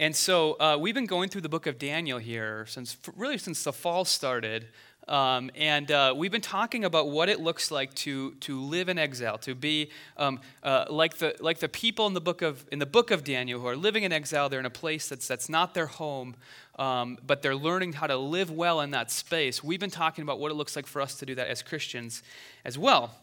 And so uh, we've been going through the book of Daniel here since really since the fall started. Um, and uh, we've been talking about what it looks like to, to live in exile, to be um, uh, like, the, like the people in the, book of, in the book of Daniel who are living in exile. They're in a place that's, that's not their home, um, but they're learning how to live well in that space. We've been talking about what it looks like for us to do that as Christians as well.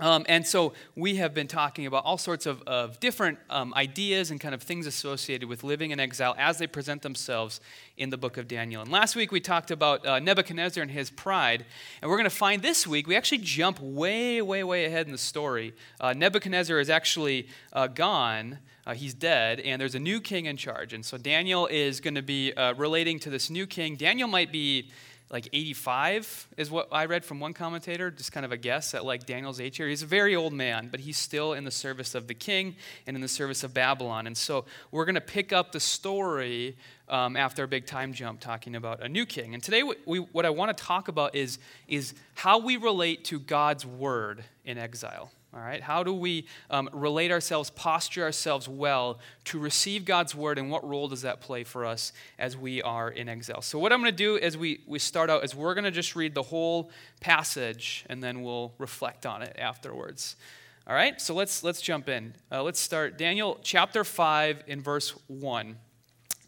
Um, and so we have been talking about all sorts of, of different um, ideas and kind of things associated with living in exile as they present themselves in the book of Daniel. And last week we talked about uh, Nebuchadnezzar and his pride. And we're going to find this week we actually jump way, way, way ahead in the story. Uh, Nebuchadnezzar is actually uh, gone. Uh, he's dead, and there's a new king in charge. And so Daniel is going to be uh, relating to this new king. Daniel might be like 85 is what I read from one commentator, just kind of a guess at like Daniel's age here. He's a very old man, but he's still in the service of the king and in the service of Babylon. And so we're going to pick up the story um, after a big time jump talking about a new king. And today, we, what I want to talk about is, is how we relate to God's word in exile. All right, how do we um, relate ourselves, posture ourselves well to receive God's word, and what role does that play for us as we are in exile? So, what I'm going to do as we, we start out is we're going to just read the whole passage and then we'll reflect on it afterwards. All right, so let's, let's jump in. Uh, let's start Daniel chapter 5 in verse 1.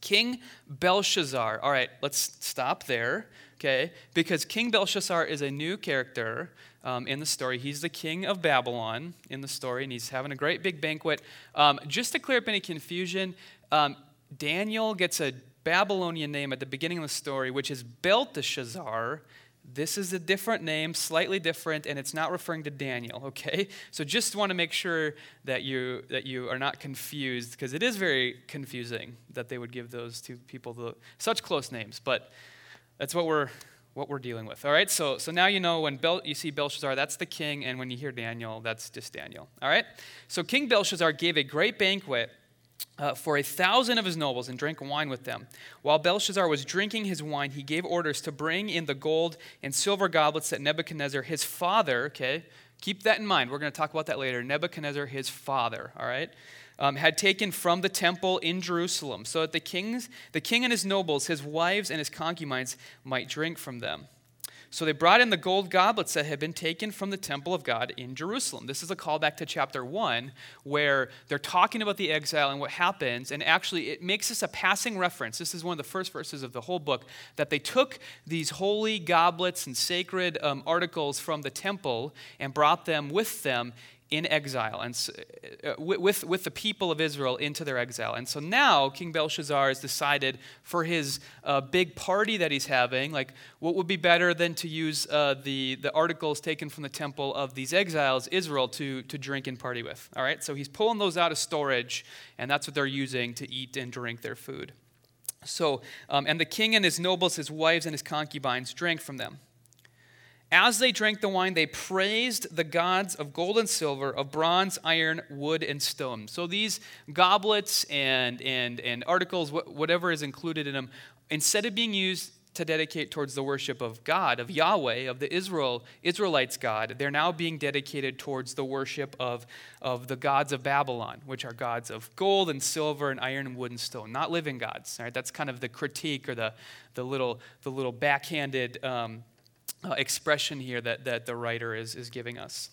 King Belshazzar. All right, let's stop there, okay? Because King Belshazzar is a new character um, in the story. He's the king of Babylon in the story, and he's having a great big banquet. Um, just to clear up any confusion, um, Daniel gets a Babylonian name at the beginning of the story, which is Belteshazzar. This is a different name, slightly different, and it's not referring to Daniel, okay? So just want to make sure that you, that you are not confused, because it is very confusing that they would give those two people the, such close names. But that's what we're what we're dealing with. All right, so, so now you know when Bel, you see Belshazzar, that's the king, and when you hear Daniel, that's just Daniel. All right, so King Belshazzar gave a great banquet uh, for a thousand of his nobles and drank wine with them. While Belshazzar was drinking his wine, he gave orders to bring in the gold and silver goblets that Nebuchadnezzar, his father, okay, keep that in mind. We're going to talk about that later. Nebuchadnezzar, his father, all right, um, had taken from the temple in Jerusalem, so that the, kings, the king and his nobles, his wives and his concubines might drink from them. So they brought in the gold goblets that had been taken from the temple of God in Jerusalem. This is a callback to chapter 1, where they're talking about the exile and what happens. And actually, it makes us a passing reference. This is one of the first verses of the whole book that they took these holy goblets and sacred um, articles from the temple and brought them with them in exile and uh, with, with the people of Israel into their exile. And so now King Belshazzar has decided for his uh, big party that he's having, like what would be better than to use uh, the, the articles taken from the temple of these exiles, Israel, to, to drink and party with. All right, so he's pulling those out of storage, and that's what they're using to eat and drink their food. So, um, and the king and his nobles, his wives, and his concubines drank from them. As they drank the wine, they praised the gods of gold and silver, of bronze, iron, wood, and stone. So these goblets and, and, and articles, whatever is included in them, instead of being used to dedicate towards the worship of God, of Yahweh, of the Israel, Israelites' God, they're now being dedicated towards the worship of, of the gods of Babylon, which are gods of gold and silver and iron and wood and stone, not living gods. Right? That's kind of the critique or the, the, little, the little backhanded um, uh, expression here that, that the writer is, is giving us.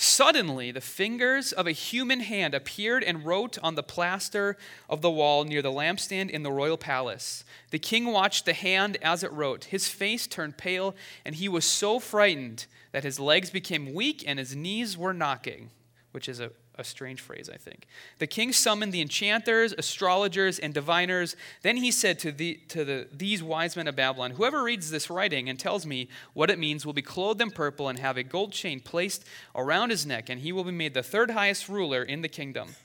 Suddenly, the fingers of a human hand appeared and wrote on the plaster of the wall near the lampstand in the royal palace. The king watched the hand as it wrote. His face turned pale, and he was so frightened that his legs became weak and his knees were knocking, which is a a strange phrase, I think. The king summoned the enchanters, astrologers, and diviners. Then he said to, the, to the, these wise men of Babylon Whoever reads this writing and tells me what it means will be clothed in purple and have a gold chain placed around his neck, and he will be made the third highest ruler in the kingdom.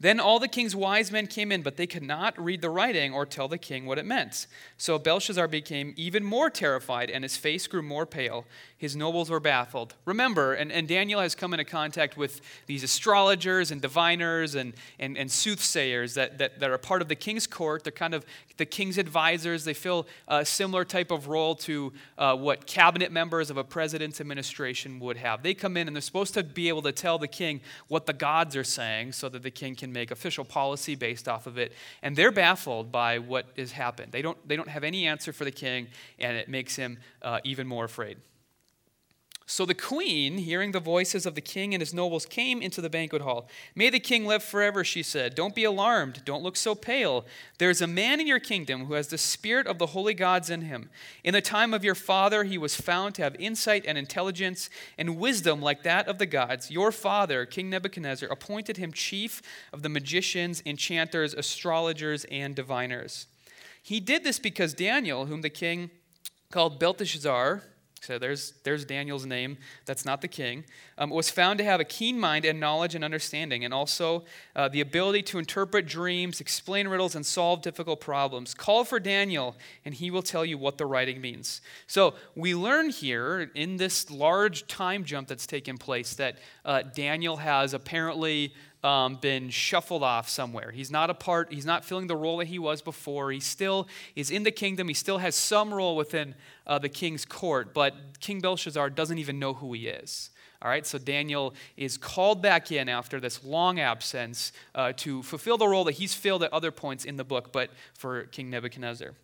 Then all the king's wise men came in, but they could not read the writing or tell the king what it meant. So Belshazzar became even more terrified, and his face grew more pale. His nobles were baffled. Remember, and, and Daniel has come into contact with these astrologers and diviners and, and, and soothsayers that, that, that are part of the king's court. They're kind of the king's advisors. They fill a similar type of role to uh, what cabinet members of a president's administration would have. They come in and they're supposed to be able to tell the king what the gods are saying so that the king can can make official policy based off of it. And they're baffled by what has happened. They don't, they don't have any answer for the king, and it makes him uh, even more afraid. So the queen, hearing the voices of the king and his nobles, came into the banquet hall. May the king live forever, she said. Don't be alarmed. Don't look so pale. There's a man in your kingdom who has the spirit of the holy gods in him. In the time of your father, he was found to have insight and intelligence and wisdom like that of the gods. Your father, King Nebuchadnezzar, appointed him chief of the magicians, enchanters, astrologers, and diviners. He did this because Daniel, whom the king called Belteshazzar, so there's, there's Daniel's name. That's not the king. Um, was found to have a keen mind and knowledge and understanding, and also uh, the ability to interpret dreams, explain riddles, and solve difficult problems. Call for Daniel, and he will tell you what the writing means. So we learn here in this large time jump that's taken place that uh, Daniel has apparently um, been shuffled off somewhere. He's not a part, he's not filling the role that he was before. He still is in the kingdom, he still has some role within uh, the king's court, but King Belshazzar doesn't even know who he is. All right, so Daniel is called back in after this long absence uh, to fulfill the role that he's filled at other points in the book, but for King Nebuchadnezzar.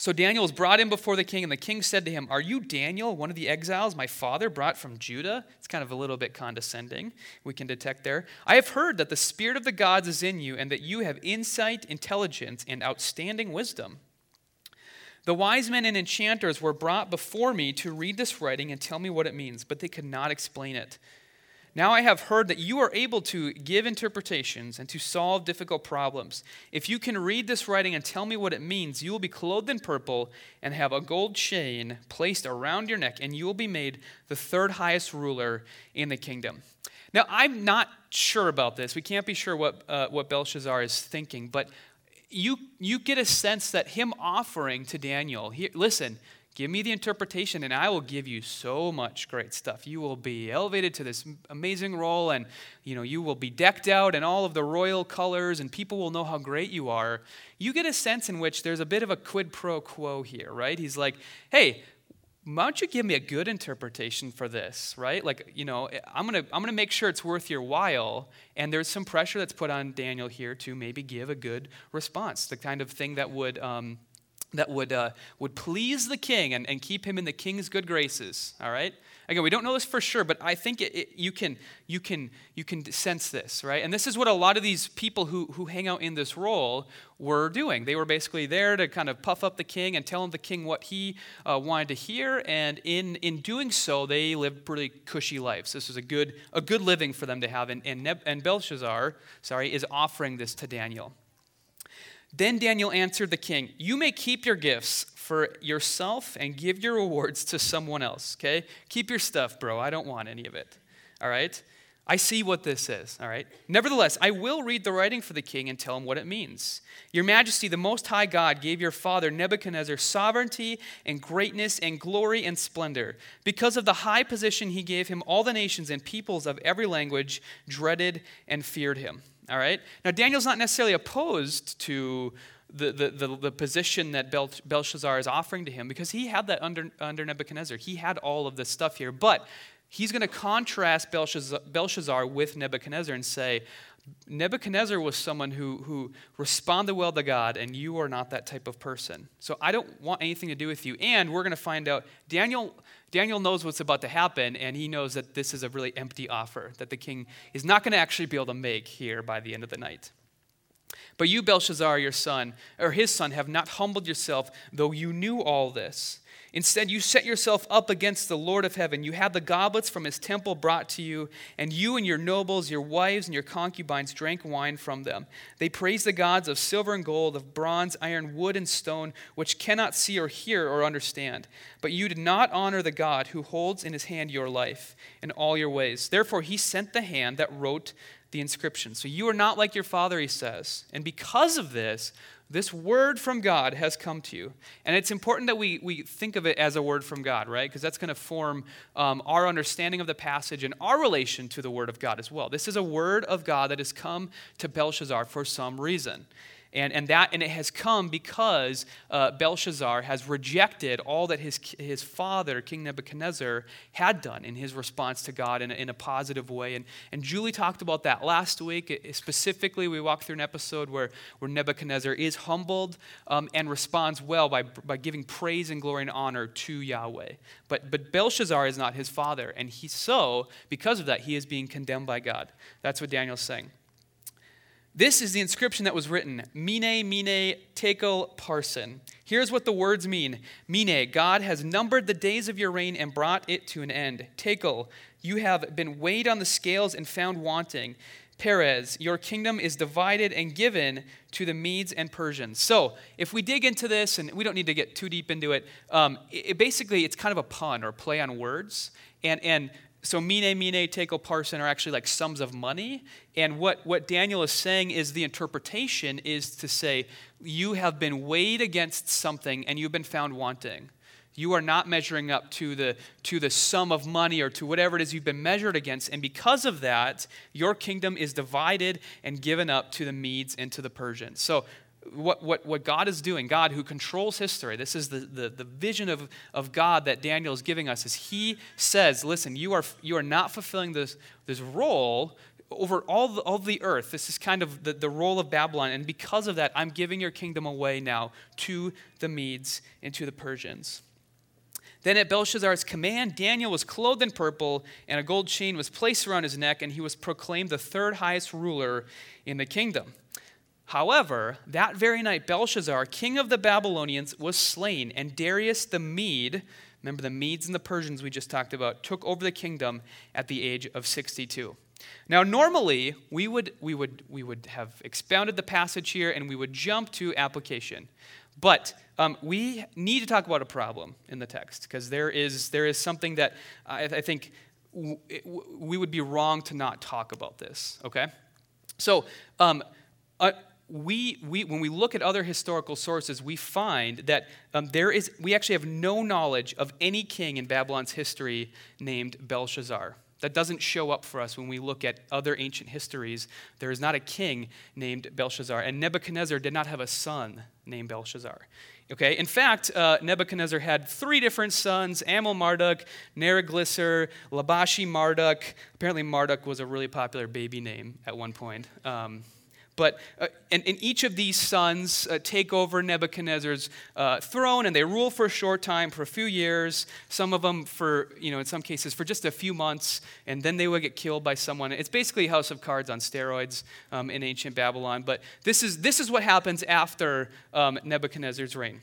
So Daniel was brought in before the king, and the king said to him, Are you Daniel, one of the exiles my father brought from Judah? It's kind of a little bit condescending, we can detect there. I have heard that the spirit of the gods is in you, and that you have insight, intelligence, and outstanding wisdom. The wise men and enchanters were brought before me to read this writing and tell me what it means, but they could not explain it. Now I have heard that you are able to give interpretations and to solve difficult problems. If you can read this writing and tell me what it means, you will be clothed in purple and have a gold chain placed around your neck, and you will be made the third highest ruler in the kingdom. Now, I'm not sure about this. We can't be sure what, uh, what Belshazzar is thinking, but you, you get a sense that him offering to Daniel, here, listen, Give me the interpretation, and I will give you so much great stuff. You will be elevated to this amazing role, and you know you will be decked out in all of the royal colors, and people will know how great you are. You get a sense in which there's a bit of a quid pro quo here, right? He's like, "Hey, why don't you give me a good interpretation for this right like you know i'm gonna i'm gonna make sure it's worth your while and there's some pressure that's put on daniel here to maybe give a good response the kind of thing that would um, that would, uh, would please the king and, and keep him in the king's good graces all right? Again we don't know this for sure but i think it, it, you, can, you, can, you can sense this right? And this is what a lot of these people who, who hang out in this role were doing. They were basically there to kind of puff up the king and tell him the king what he uh, wanted to hear and in, in doing so they lived pretty cushy lives. This was a good, a good living for them to have and, and, Neb- and belshazzar sorry, is offering this to daniel then Daniel answered the king, You may keep your gifts for yourself and give your rewards to someone else, okay? Keep your stuff, bro. I don't want any of it, all right? I see what this is, all right? Nevertheless, I will read the writing for the king and tell him what it means. Your majesty, the Most High God gave your father Nebuchadnezzar sovereignty and greatness and glory and splendor. Because of the high position he gave him, all the nations and peoples of every language dreaded and feared him. All right? Now, Daniel's not necessarily opposed to the, the, the, the position that Bel- Belshazzar is offering to him because he had that under, under Nebuchadnezzar. He had all of this stuff here. But he's going to contrast Belshazzar, Belshazzar with Nebuchadnezzar and say, Nebuchadnezzar was someone who, who responded well to God, and you are not that type of person. So I don't want anything to do with you. And we're going to find out Daniel, Daniel knows what's about to happen, and he knows that this is a really empty offer that the king is not going to actually be able to make here by the end of the night. But you, Belshazzar, your son, or his son, have not humbled yourself, though you knew all this. Instead, you set yourself up against the Lord of heaven. You had the goblets from his temple brought to you, and you and your nobles, your wives, and your concubines drank wine from them. They praised the gods of silver and gold, of bronze, iron, wood, and stone, which cannot see or hear or understand. But you did not honor the God who holds in his hand your life and all your ways. Therefore, he sent the hand that wrote the inscription. So you are not like your father, he says. And because of this, this word from God has come to you. And it's important that we, we think of it as a word from God, right? Because that's going to form um, our understanding of the passage and our relation to the word of God as well. This is a word of God that has come to Belshazzar for some reason. And, and, that, and it has come because uh, Belshazzar has rejected all that his, his father, King Nebuchadnezzar, had done in his response to God in a, in a positive way. And, and Julie talked about that last week. specifically, we walked through an episode where, where Nebuchadnezzar is humbled um, and responds well by, by giving praise and glory and honor to Yahweh. But, but Belshazzar is not his father. And he so, because of that, he is being condemned by God. That's what Daniel's saying. This is the inscription that was written Mene, Mene, Tekel, Parsin. Here's what the words mean Mene, God has numbered the days of your reign and brought it to an end. Tekel, you have been weighed on the scales and found wanting. Peres, your kingdom is divided and given to the Medes and Persians. So, if we dig into this, and we don't need to get too deep into it, um, it, it basically it's kind of a pun or play on words. And, and so mene, mene, tekel, parsin are actually like sums of money. And what, what Daniel is saying is the interpretation is to say, you have been weighed against something and you've been found wanting. You are not measuring up to the, to the sum of money or to whatever it is you've been measured against. And because of that, your kingdom is divided and given up to the Medes and to the Persians. So what, what, what God is doing, God who controls history, this is the, the, the vision of, of God that Daniel is giving us, is he says, listen, you are, you are not fulfilling this, this role over all the, all the earth. This is kind of the, the role of Babylon. And because of that, I'm giving your kingdom away now to the Medes and to the Persians. Then at Belshazzar's command, Daniel was clothed in purple, and a gold chain was placed around his neck, and he was proclaimed the third highest ruler in the kingdom. However, that very night, Belshazzar, king of the Babylonians, was slain, and Darius the Mede, remember the Medes and the Persians we just talked about, took over the kingdom at the age of 62. Now, normally, we would, we would, we would have expounded the passage here and we would jump to application. But um, we need to talk about a problem in the text because there is, there is something that I, I think w- we would be wrong to not talk about this, okay? So, um, uh, we, we, when we look at other historical sources, we find that um, there is, we actually have no knowledge of any king in Babylon's history named Belshazzar. That doesn't show up for us when we look at other ancient histories. There is not a king named Belshazzar. And Nebuchadnezzar did not have a son named Belshazzar. Okay, in fact, uh, Nebuchadnezzar had three different sons Amel Marduk, Neriglissar, Labashi Marduk. Apparently, Marduk was a really popular baby name at one point. Um, but uh, and, and, each of these sons uh, take over Nebuchadnezzar's uh, throne, and they rule for a short time, for a few years. Some of them for, you know, in some cases for just a few months, and then they would get killed by someone. It's basically House of Cards on steroids um, in ancient Babylon. But this is this is what happens after um, Nebuchadnezzar's reign.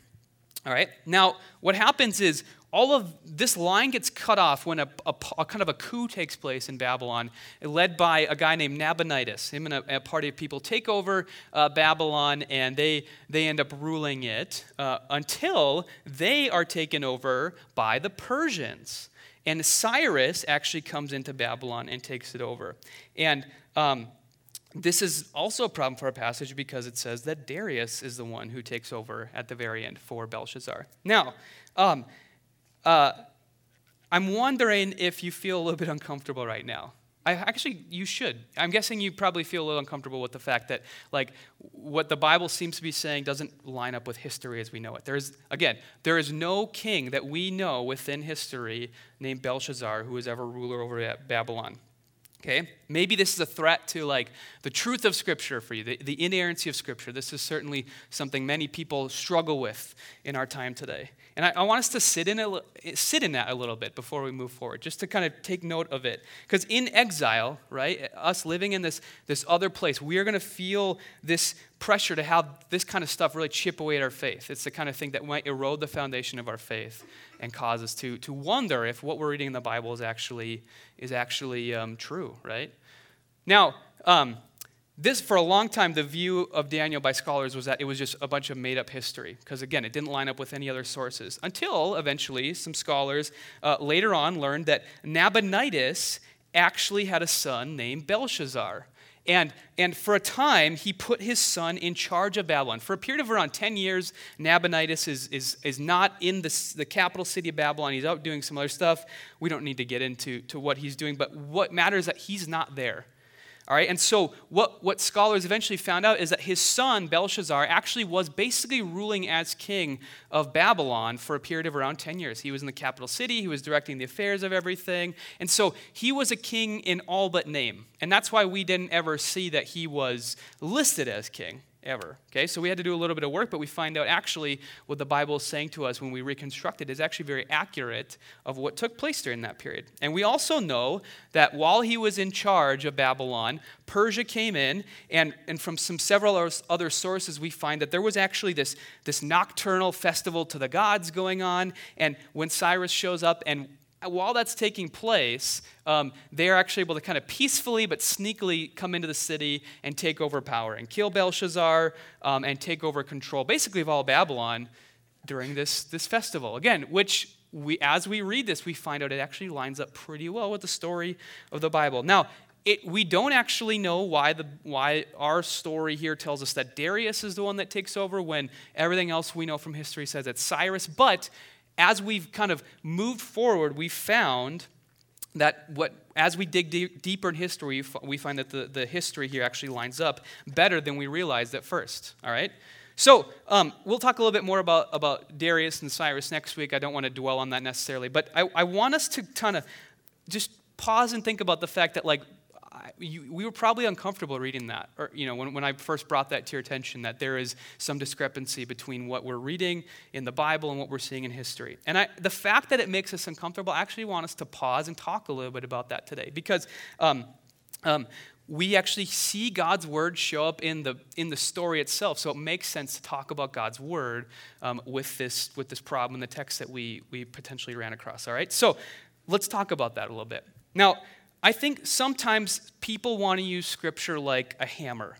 All right. Now, what happens is all of this line gets cut off when a, a, a, kind of a coup takes place in Babylon, led by a guy named Nabonidus. Him and a, a party of people take over uh, Babylon, and they, they end up ruling it uh, until they are taken over by the Persians. And Cyrus actually comes into Babylon and takes it over. And um, this is also a problem for our passage because it says that Darius is the one who takes over at the very end for Belshazzar. Now, um, uh, I'm wondering if you feel a little bit uncomfortable right now. I actually, you should. I'm guessing you probably feel a little uncomfortable with the fact that, like, what the Bible seems to be saying doesn't line up with history as we know it. There is, again, there is no king that we know within history named Belshazzar who was ever ruler over Babylon. Okay? Maybe this is a threat to like the truth of Scripture for you, the, the inerrancy of Scripture. This is certainly something many people struggle with in our time today. And I, I want us to sit in, a, sit in that a little bit before we move forward, just to kind of take note of it. Because in exile, right, us living in this, this other place, we are going to feel this pressure to have this kind of stuff really chip away at our faith. It's the kind of thing that might erode the foundation of our faith and cause us to, to wonder if what we're reading in the Bible is actually, is actually um, true, right? Now, um, this, for a long time, the view of Daniel by scholars was that it was just a bunch of made up history, because again, it didn't line up with any other sources. Until eventually, some scholars uh, later on learned that Nabonidus actually had a son named Belshazzar. And, and for a time, he put his son in charge of Babylon. For a period of around 10 years, Nabonidus is, is, is not in the, the capital city of Babylon. He's out doing some other stuff. We don't need to get into to what he's doing, but what matters is that he's not there. All right, and so what, what scholars eventually found out is that his son, Belshazzar, actually was basically ruling as king of Babylon for a period of around 10 years. He was in the capital city, he was directing the affairs of everything, and so he was a king in all but name. And that's why we didn't ever see that he was listed as king ever. Okay, so we had to do a little bit of work, but we find out actually what the Bible is saying to us when we reconstruct it is actually very accurate of what took place during that period. And we also know that while he was in charge of Babylon, Persia came in, and, and from some several other sources, we find that there was actually this, this nocturnal festival to the gods going on. And when Cyrus shows up and while that's taking place, um, they are actually able to kind of peacefully but sneakily come into the city and take over power and kill Belshazzar um, and take over control, basically, of all Babylon during this, this festival. Again, which we, as we read this, we find out it actually lines up pretty well with the story of the Bible. Now, it, we don't actually know why, the, why our story here tells us that Darius is the one that takes over when everything else we know from history says it's Cyrus, but as we've kind of moved forward, we found that what as we dig de- deeper in history, we find that the, the history here actually lines up better than we realized at first. All right? So um, we'll talk a little bit more about, about Darius and Cyrus next week. I don't want to dwell on that necessarily, but I, I want us to kind of just pause and think about the fact that like you, we were probably uncomfortable reading that, or you know, when, when I first brought that to your attention, that there is some discrepancy between what we're reading in the Bible and what we're seeing in history. And I, the fact that it makes us uncomfortable, I actually want us to pause and talk a little bit about that today, because um, um, we actually see God's word show up in the in the story itself. So it makes sense to talk about God's word um, with this with this problem in the text that we we potentially ran across. All right, so let's talk about that a little bit. Now, I think sometimes people want to use scripture like a hammer.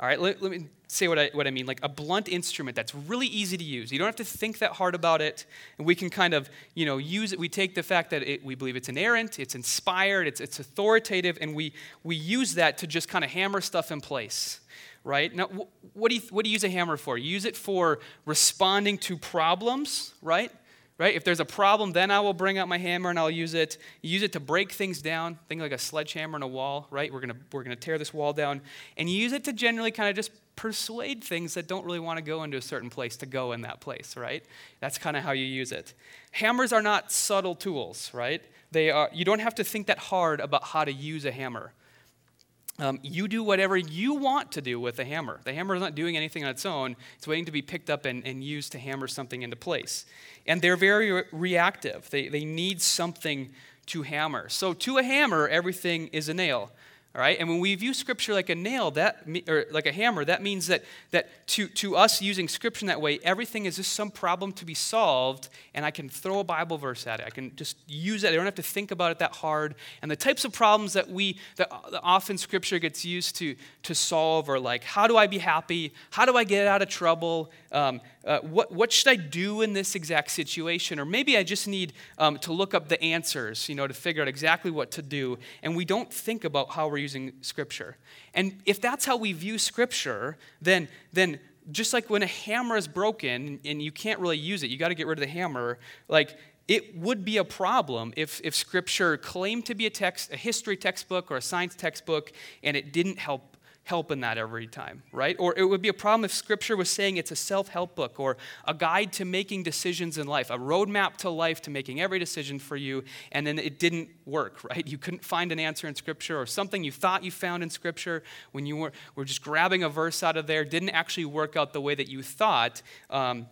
All right, let, let, me say what I, what I mean like a blunt instrument that's really easy to use. You don't have to think that hard about it. And we can kind of, you know, use it. We take the fact that it, we believe it's inerrant, it's inspired, it's, it's authoritative, and we, we use that to just kind of hammer stuff in place. Right? Now, what do, you, what do you use a hammer for? You use it for responding to problems, right? Right? If there's a problem, then I will bring out my hammer and I'll use it. Use it to break things down. Think like a sledgehammer in a wall, right? We're gonna we're gonna tear this wall down, and you use it to generally kind of just persuade things that don't really want to go into a certain place to go in that place, right? That's kind of how you use it. Hammers are not subtle tools, right? They are. You don't have to think that hard about how to use a hammer. Um, you do whatever you want to do with the hammer. The hammer is not doing anything on its own, it's waiting to be picked up and, and used to hammer something into place. And they're very re- reactive, they, they need something to hammer. So, to a hammer, everything is a nail. All right, and when we view Scripture like a nail, that or like a hammer, that means that that to to us using Scripture in that way, everything is just some problem to be solved, and I can throw a Bible verse at it. I can just use it. I don't have to think about it that hard. And the types of problems that we that often Scripture gets used to to solve are like, how do I be happy? How do I get out of trouble? Um, uh, what, what should I do in this exact situation? Or maybe I just need um, to look up the answers, you know, to figure out exactly what to do. And we don't think about how we're using Scripture. And if that's how we view Scripture, then, then just like when a hammer is broken and you can't really use it, you got to get rid of the hammer, like, it would be a problem if, if Scripture claimed to be a text, a history textbook or a science textbook, and it didn't help help in that every time, right? Or it would be a problem if Scripture was saying it's a self help book or a guide to making decisions in life, a roadmap to life to making every decision for you, and then it didn't work, right? You couldn't find an answer in Scripture or something you thought you found in Scripture when you were, were just grabbing a verse out of there didn't actually work out the way that you thought. Um,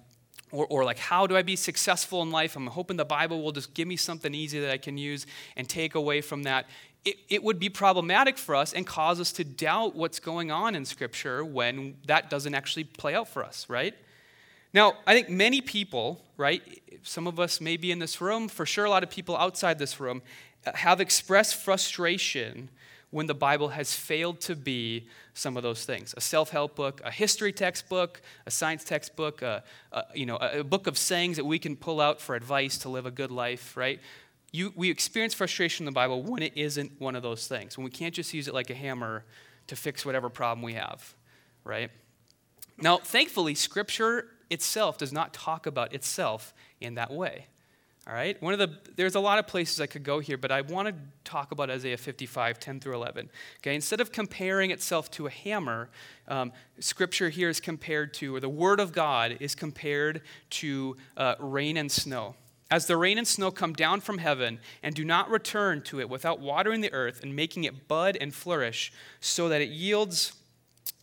or, or, like, how do I be successful in life? I'm hoping the Bible will just give me something easy that I can use and take away from that it, it would be problematic for us and cause us to doubt what's going on in Scripture when that doesn't actually play out for us, right? Now, I think many people, right, some of us may be in this room, for sure a lot of people outside this room, uh, have expressed frustration when the Bible has failed to be some of those things a self help book, a history textbook, a science textbook, a, a, you know, a book of sayings that we can pull out for advice to live a good life, right? You, we experience frustration in the Bible when it isn't one of those things, when we can't just use it like a hammer to fix whatever problem we have, right? Now, thankfully, Scripture itself does not talk about itself in that way, All right? One of the there's a lot of places I could go here, but I want to talk about Isaiah 55, 10 through 11. Okay, instead of comparing itself to a hammer, um, Scripture here is compared to, or the Word of God is compared to uh, rain and snow. As the rain and snow come down from heaven and do not return to it without watering the earth and making it bud and flourish, so that it yields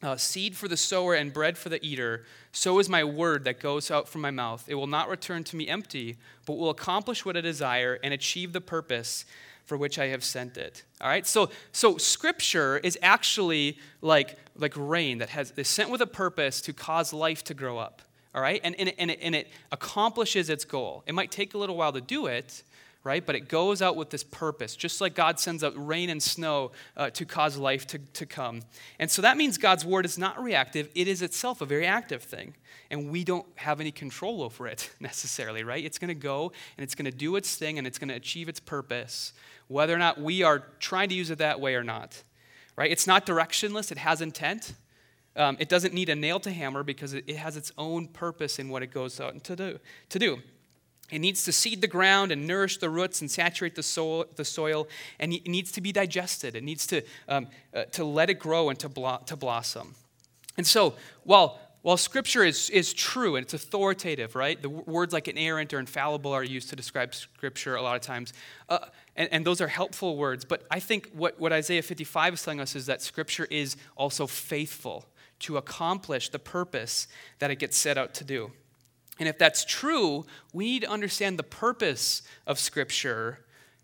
uh, seed for the sower and bread for the eater, so is my word that goes out from my mouth. It will not return to me empty, but will accomplish what I desire and achieve the purpose for which I have sent it. All right? So, so scripture is actually like, like rain that has is sent with a purpose to cause life to grow up. All right? And, and, and, it, and it accomplishes its goal. It might take a little while to do it, right? But it goes out with this purpose, just like God sends out rain and snow uh, to cause life to, to come. And so that means God's word is not reactive, it is itself a very active thing. And we don't have any control over it necessarily, right? It's going to go and it's going to do its thing and it's going to achieve its purpose, whether or not we are trying to use it that way or not, right? It's not directionless, it has intent. Um, it doesn't need a nail to hammer because it, it has its own purpose in what it goes out to do. To do. It needs to seed the ground and nourish the roots and saturate the soil, the soil and it needs to be digested. It needs to, um, uh, to let it grow and to, blo- to blossom. And so, while, while Scripture is, is true and it's authoritative, right? The w- words like inerrant or infallible are used to describe Scripture a lot of times. Uh, and, and those are helpful words. But I think what, what Isaiah 55 is telling us is that Scripture is also faithful to accomplish the purpose that it gets set out to do. And if that's true, we need to understand the purpose of Scripture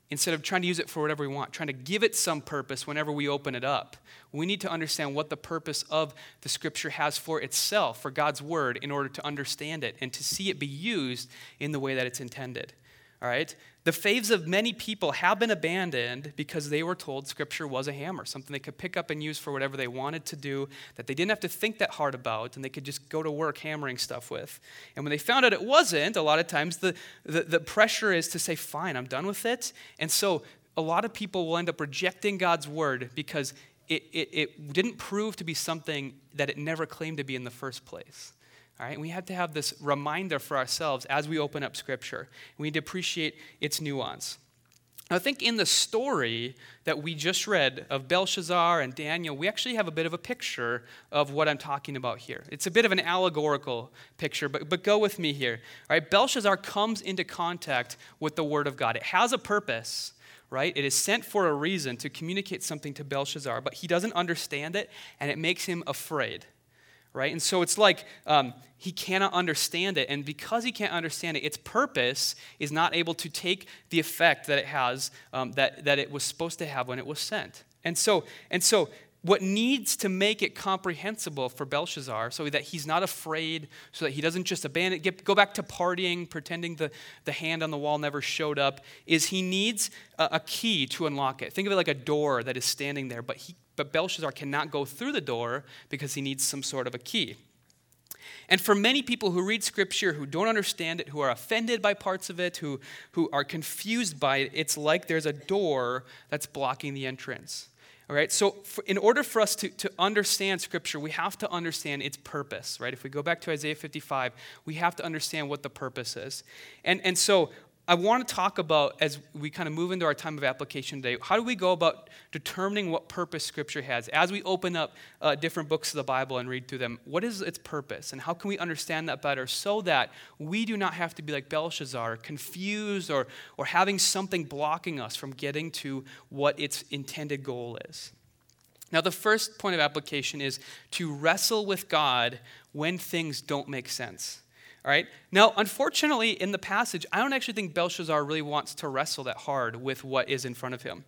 instead of trying to use it for whatever we want, trying to give it some purpose whenever we open it up. We need to understand what the purpose of the Scripture has for itself, for God's Word, in order to understand it and to see it be used in the way that it's intended. All right? The faves of many people have been abandoned because they were told Scripture was a hammer, something they could pick up and use for whatever they wanted to do, that they didn't have to think that hard about, and they could just go to work hammering stuff with. And when they found out it wasn't, a lot of times the, the, the pressure is to say, fine, I'm done with it. And so a lot of people will end up rejecting God's word because it, it, it didn't prove to be something that it never claimed to be in the first place. All right, we have to have this reminder for ourselves as we open up Scripture. We need to appreciate its nuance. I think in the story that we just read of Belshazzar and Daniel, we actually have a bit of a picture of what I'm talking about here. It's a bit of an allegorical picture, but, but go with me here. All right, Belshazzar comes into contact with the Word of God. It has a purpose, right? It is sent for a reason to communicate something to Belshazzar, but he doesn't understand it, and it makes him afraid right? And so it's like um, he cannot understand it. And because he can't understand it, its purpose is not able to take the effect that it has, um, that, that it was supposed to have when it was sent. And so, and so what needs to make it comprehensible for Belshazzar so that he's not afraid, so that he doesn't just abandon, get, go back to partying, pretending the, the hand on the wall never showed up, is he needs a, a key to unlock it. Think of it like a door that is standing there, but, he, but Belshazzar cannot go through the door because he needs some sort of a key. And for many people who read scripture, who don't understand it, who are offended by parts of it, who, who are confused by it, it's like there's a door that's blocking the entrance. All right, so for, in order for us to, to understand Scripture, we have to understand its purpose, right? If we go back to Isaiah 55, we have to understand what the purpose is. And, and so I want to talk about, as we kind of move into our time of application today, how do we go about determining what purpose Scripture has? As we open up uh, different books of the Bible and read through them, what is its purpose? And how can we understand that better so that we do not have to be like Belshazzar, confused or, or having something blocking us from getting to what its intended goal is? Now, the first point of application is to wrestle with God when things don't make sense. All right? Now, unfortunately, in the passage, I don't actually think Belshazzar really wants to wrestle that hard with what is in front of him.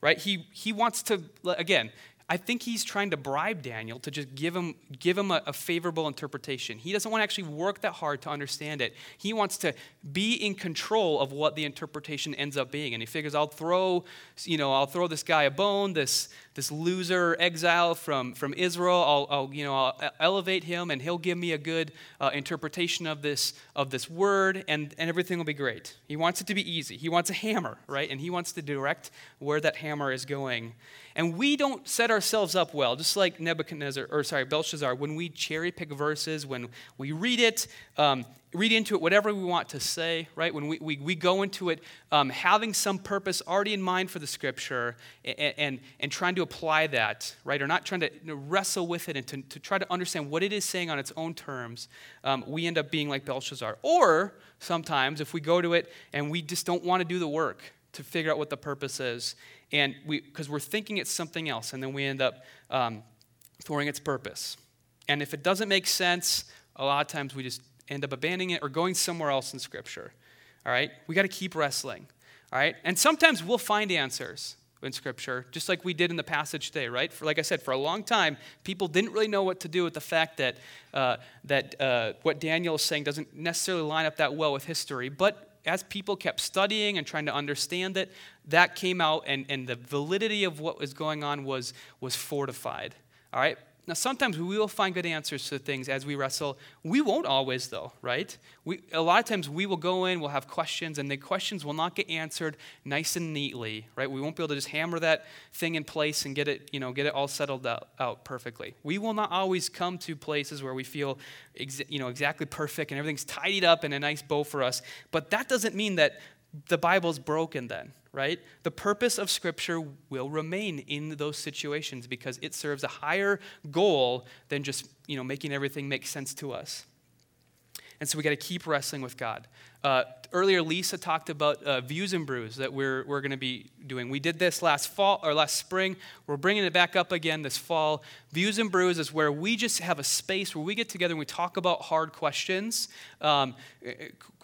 Right? He, he wants to, again, I think he's trying to bribe Daniel to just give him, give him a, a, favorable interpretation. He doesn't want to actually work that hard to understand it. He wants to be in control of what the interpretation ends up being. And he figures, I'll throw, you know, I'll throw this guy a bone, this, this loser exile from, from Israel. I'll, I'll, you know, I'll elevate him and he'll give me a good uh, interpretation of this, of this word and, and everything will be great. He wants it to be easy. He wants a hammer, right? And he wants to direct where that hammer is going. And we don't set ourselves up well, just like Nebuchadnezzar, or sorry, Belshazzar, when we cherry pick verses, when we read it, um, read into it whatever we want to say, right? When we, we, we go into it um, having some purpose already in mind for the scripture and, and, and trying to apply that, right? Or not trying to wrestle with it and to, to try to understand what it is saying on its own terms, um, we end up being like Belshazzar. Or sometimes if we go to it and we just don't want to do the work to figure out what the purpose is, and we because we're thinking it's something else, and then we end up um, thwarting its purpose. And if it doesn't make sense, a lot of times we just end up abandoning it or going somewhere else in Scripture. All right? We got to keep wrestling. All right? And sometimes we'll find answers in Scripture, just like we did in the passage today, right? For, like I said, for a long time, people didn't really know what to do with the fact that, uh, that uh, what Daniel is saying doesn't necessarily line up that well with history. But as people kept studying and trying to understand it, that came out, and, and the validity of what was going on was, was fortified. All right? Now, sometimes we will find good answers to things as we wrestle. We won't always, though, right? We, a lot of times we will go in, we'll have questions, and the questions will not get answered nice and neatly, right? We won't be able to just hammer that thing in place and get it, you know, get it all settled out, out perfectly. We will not always come to places where we feel, exa- you know, exactly perfect and everything's tidied up in a nice bow for us. But that doesn't mean that the Bible's broken then, right? The purpose of Scripture will remain in those situations because it serves a higher goal than just you know, making everything make sense to us. And so we got to keep wrestling with God. Uh, earlier, Lisa talked about uh, views and brews that we're, we're going to be doing. We did this last fall or last spring. We're bringing it back up again this fall. Views and brews is where we just have a space where we get together and we talk about hard questions. Um,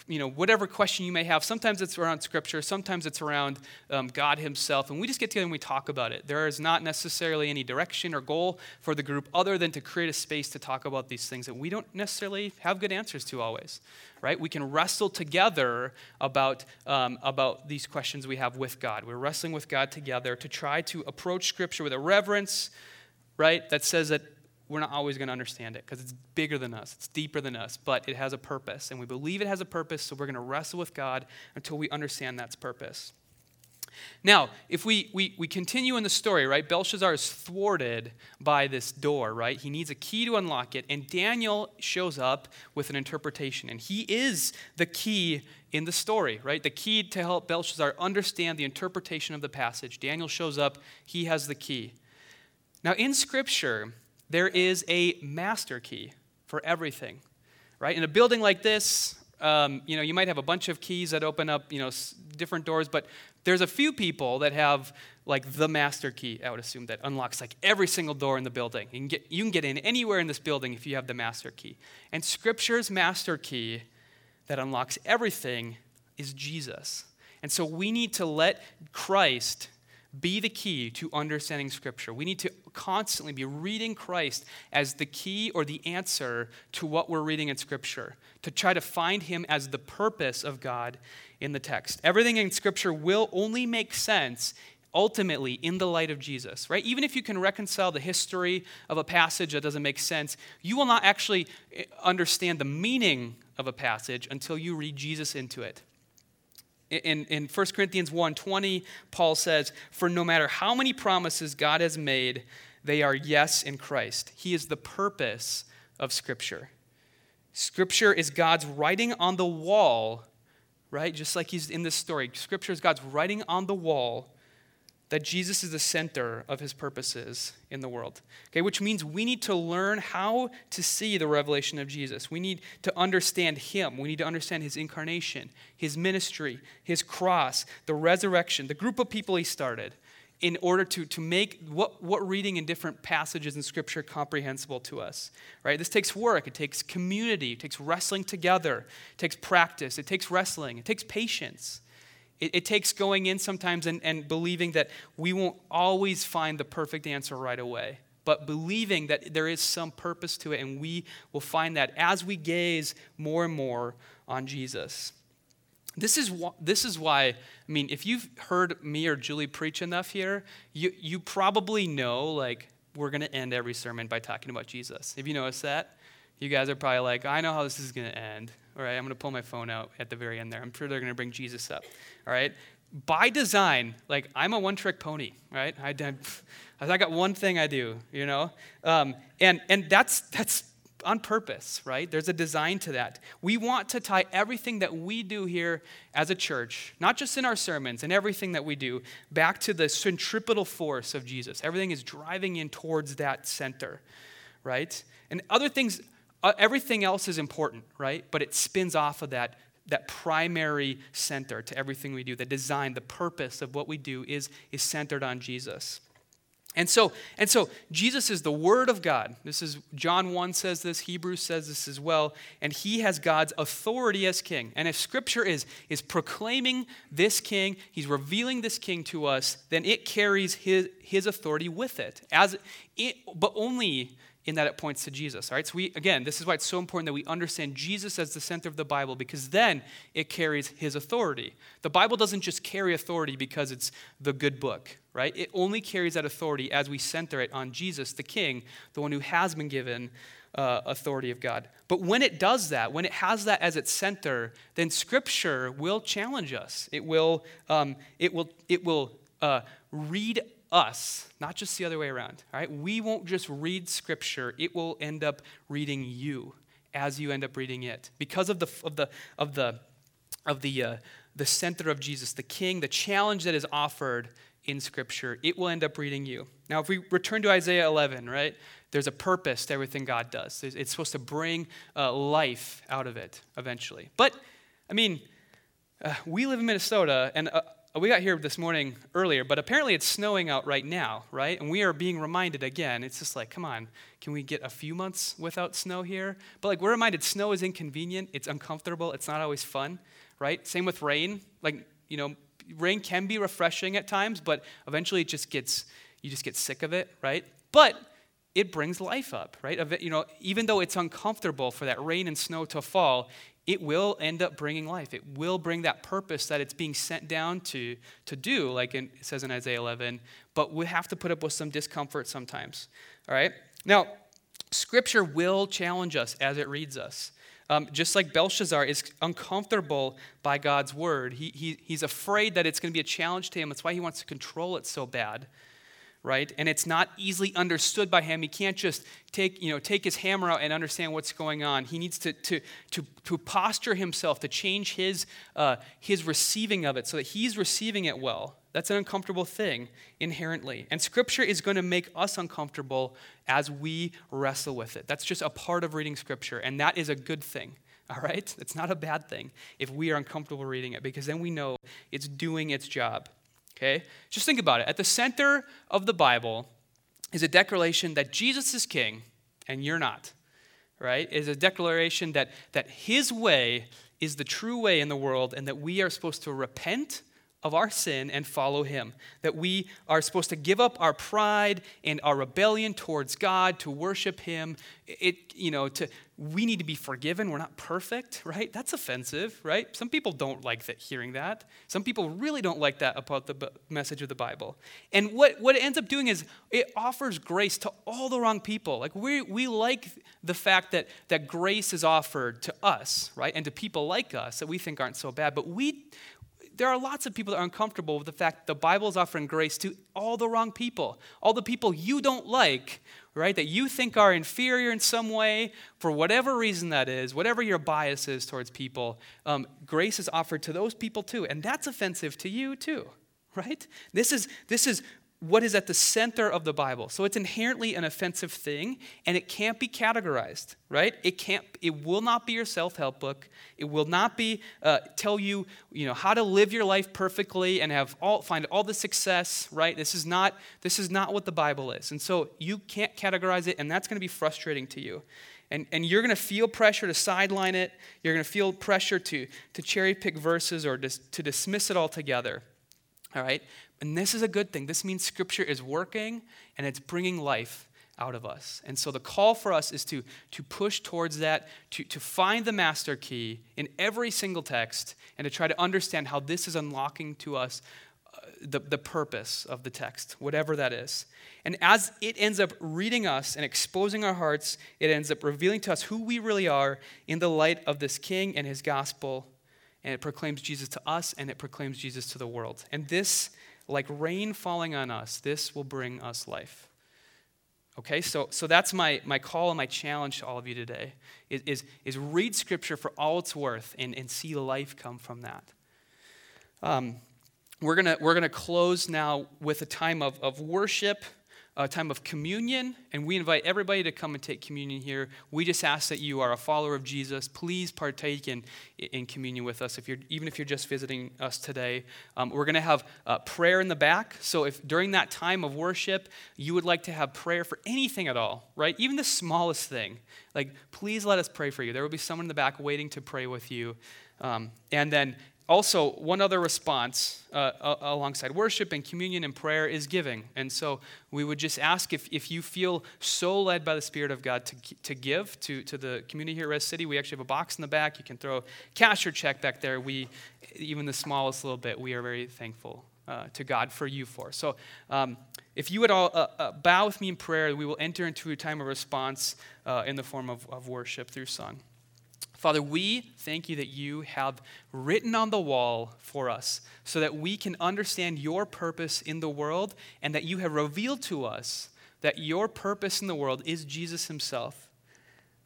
you know, whatever question you may have. Sometimes it's around Scripture, sometimes it's around um, God Himself, and we just get together and we talk about it. There is not necessarily any direction or goal for the group other than to create a space to talk about these things that we don't necessarily have good answers to always, right? We can wrestle together about, um, about these questions we have with God. We're wrestling with God together to try to approach Scripture with a reverence, right, that says that we're not always going to understand it because it's bigger than us, it's deeper than us, but it has a purpose. And we believe it has a purpose, so we're going to wrestle with God until we understand that's purpose. Now, if we, we, we continue in the story, right, Belshazzar is thwarted by this door, right? He needs a key to unlock it, and Daniel shows up with an interpretation. And he is the key in the story, right? The key to help Belshazzar understand the interpretation of the passage. Daniel shows up, he has the key. Now, in Scripture, there is a master key for everything, right? In a building like this, um, you know, you might have a bunch of keys that open up, you know, different doors, but there's a few people that have like the master key, I would assume, that unlocks like every single door in the building. You can get, you can get in anywhere in this building if you have the master key. And Scripture's master key that unlocks everything is Jesus. And so we need to let Christ be the key to understanding Scripture. We need to constantly be reading Christ as the key or the answer to what we're reading in Scripture, to try to find Him as the purpose of God in the text. Everything in Scripture will only make sense ultimately in the light of Jesus, right? Even if you can reconcile the history of a passage that doesn't make sense, you will not actually eh, understand the meaning of a passage until you read Jesus into it in, in 1 Corinthians 1:20, Paul says, For no matter how many promises God has made, they are yes in Christ. He is the purpose of Scripture. Scripture is God's writing on the wall, right? Just like he's in this story. Scripture is God's writing on the wall that Jesus is the center of his purposes in the world. Okay, which means we need to learn how to see the revelation of Jesus. We need to understand him. We need to understand his incarnation, his ministry, his cross, the resurrection, the group of people he started in order to, to make what, what reading in different passages in scripture comprehensible to us right? This takes work. It takes community. It takes wrestling together. It takes practice. It takes wrestling. It takes patience it, it, takes going in sometimes and, and believing that we won't always find the perfect answer right away, but believing that there is some purpose to it, and we will find that as we gaze more and more on Jesus. This is, wh- this is why, I mean, if you've heard me or Julie preach enough here, you, you probably know, like, we're going to end every sermon by talking about Jesus. Have you noticed that? You guys are probably like, I know how this is going to end. All right, I'm going to pull my phone out at the very end there. I'm sure they're going to bring Jesus up. All right? by design, like I'm a one trick pony, right? I, I, got one thing I do, you know? Um, and and that's, that's on purpose, right? There's a design to that. We want to tie everything that we do here as a church, not just in our sermons and everything that we do, back to the centripetal force of Jesus. Everything is driving in towards that center, right? And other things, Uh, everything else is important, right? But it spins off of that that primary center to everything we do. The design, the purpose of what we do is, is centered on Jesus. And so, and so Jesus is the Word of God. This is John 1 says this, Hebrews says this as well, and he has God's authority as king. And if scripture is, is proclaiming this king, he's revealing this king to us, then it carries his, his authority with it. As it but only in that it points to Jesus. All right, so we again, this is why it's so important that we understand Jesus as the center of the Bible because then it carries his authority. The Bible doesn't just carry authority because it's the good book, right? It only carries that authority as we center it on Jesus, the King, the one who has been given uh, authority of God. But when it does that, when it has that as its center, then Scripture will challenge us. It will, um, it will, it will uh, read us, not just the other way around. All right? We won't just read scripture, it will end up reading you as you end up reading it. Because of the of the of the of the uh, the center of Jesus, the king, the challenge that is offered in scripture, it will end up reading you. Now, if we return to Isaiah 11, right? There's a purpose to everything God does. It's supposed to bring uh, life out of it eventually. But, I mean, uh, we live in Minnesota, and uh, Uh, we got here this morning earlier, but apparently it's snowing out right now, right? And we are being reminded again. It's just like, come on, can we get a few months without snow here? But like, we're reminded snow is inconvenient, it's uncomfortable, it's not always fun, right? Same with rain. Like, you know, rain can be refreshing at times, but eventually it just gets, you just get sick of it, right? But it brings life up, right? You know, even though it's uncomfortable for that rain and snow to fall, it will end up bringing life. It will bring that purpose that it's being sent down to, to do, like in, it says in Isaiah 11. But we have to put up with some discomfort sometimes. All right? Now, Scripture will challenge us as it reads us. Um, just like Belshazzar is uncomfortable by God's word, he, he, he's afraid that it's going to be a challenge to him. That's why he wants to control it so bad right? And it's not easily understood by him. He can't just take, you know, take his hammer out and understand what's going on. He needs to, to, to, to posture himself, to change his, uh, his receiving of it so that he's receiving it well. That's an uncomfortable thing inherently. And Scripture is going to make us uncomfortable as we wrestle with it. That's just a part of reading Scripture, and that is a good thing. All right? It's not a bad thing if we are uncomfortable reading it because then we know it's doing its job. Okay? Just think about it. At the center of the Bible is a declaration that Jesus is king and you're not. Right? Is a declaration that, that his way is the true way in the world and that we are supposed to repent of our sin and follow him. That we are supposed to give up our pride and our rebellion towards God to worship him. It, you know, to we need to be forgiven. We're not perfect, right? That's offensive, right? Some people don't like that hearing that. Some people really don't like that about the message of the Bible. And what, what it ends up doing is it offers grace to all the wrong people. Like we, we like the fact that, that grace is offered to us, right? And to people like us that we think aren't so bad. But we there are lots of people that are uncomfortable with the fact the Bible is offering grace to all the wrong people, all the people you don't like, right? That you think are inferior in some way, for whatever reason that is, whatever your bias is towards people. Um, grace is offered to those people too, and that's offensive to you too, right? This is this is what is at the center of the Bible. So it's inherently an offensive thing and it can't be categorized, right? It can't it will not be your self-help book. It will not be uh, tell you, you know, how to live your life perfectly and have all find all the success, right? This is not this is not what the Bible is. And so you can't categorize it and that's going to be frustrating to you. And, and you're going to feel pressure to sideline it. You're going to feel pressure to, to cherry pick verses or dis, to dismiss it altogether. All right? And this is a good thing. This means Scripture is working and it's bringing life out of us. And so the call for us is to, to push towards that, to, to find the master key in every single text, and to try to understand how this is unlocking to us uh, the, the purpose of the text, whatever that is. And as it ends up reading us and exposing our hearts, it ends up revealing to us who we really are in the light of this king and his gospel and it proclaims Jesus to us, and it proclaims Jesus to the world. And this, like rain falling on us, this will bring us life. Okay, so, so that's my, my call and my challenge to all of you today is, is, is read Scripture for all it's worth and, and see life come from that. Um, we're going to we're gonna close now with a time of, of worship a time of communion, and we invite everybody to come and take communion here. We just ask that you are a follower of Jesus. Please partake in, in communion with us, if you're, even if you're just visiting us today. Um, we're going to have uh, prayer in the back. So, if during that time of worship you would like to have prayer for anything at all, right? Even the smallest thing, like please let us pray for you. There will be someone in the back waiting to pray with you. Um, and then also, one other response uh, alongside worship and communion and prayer is giving. And so we would just ask if, if you feel so led by the Spirit of God to, to give to, to the community here at Res City, we actually have a box in the back. You can throw cash or check back there. We, even the smallest little bit, we are very thankful uh, to God for you for. So um, if you would all uh, uh bow with me in prayer, we will enter into a time of response uh, in the form of, of worship through song. Father, we thank you that you have written on the wall for us so that we can understand your purpose in the world and that you have revealed to us that your purpose in the world is Jesus himself.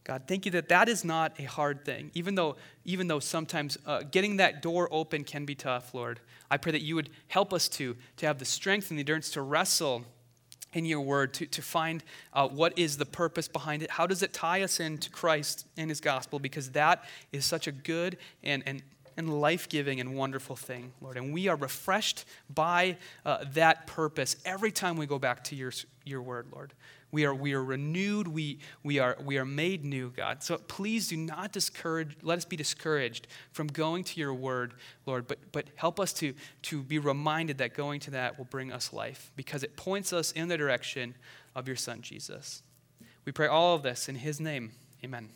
God, thank you that that is not a hard thing, even though, even though sometimes uh, getting that door open can be tough, Lord. I pray that you would help us to, to have the strength and the endurance to wrestle in your word to, to find uh, what is the purpose behind it. How does it tie us into Christ and his gospel? Because that is such a good and, and, and life giving and wonderful thing, Lord. And we are refreshed by uh, that purpose every time we go back to your, your word, Lord. We are, we are renewed. We, we, are, we are made new, God. So please do not discourage, let us be discouraged from going to your word, Lord, but, but help us to, to be reminded that going to that will bring us life because it points us in the direction of your son, Jesus. We pray all of this in his name. Amen.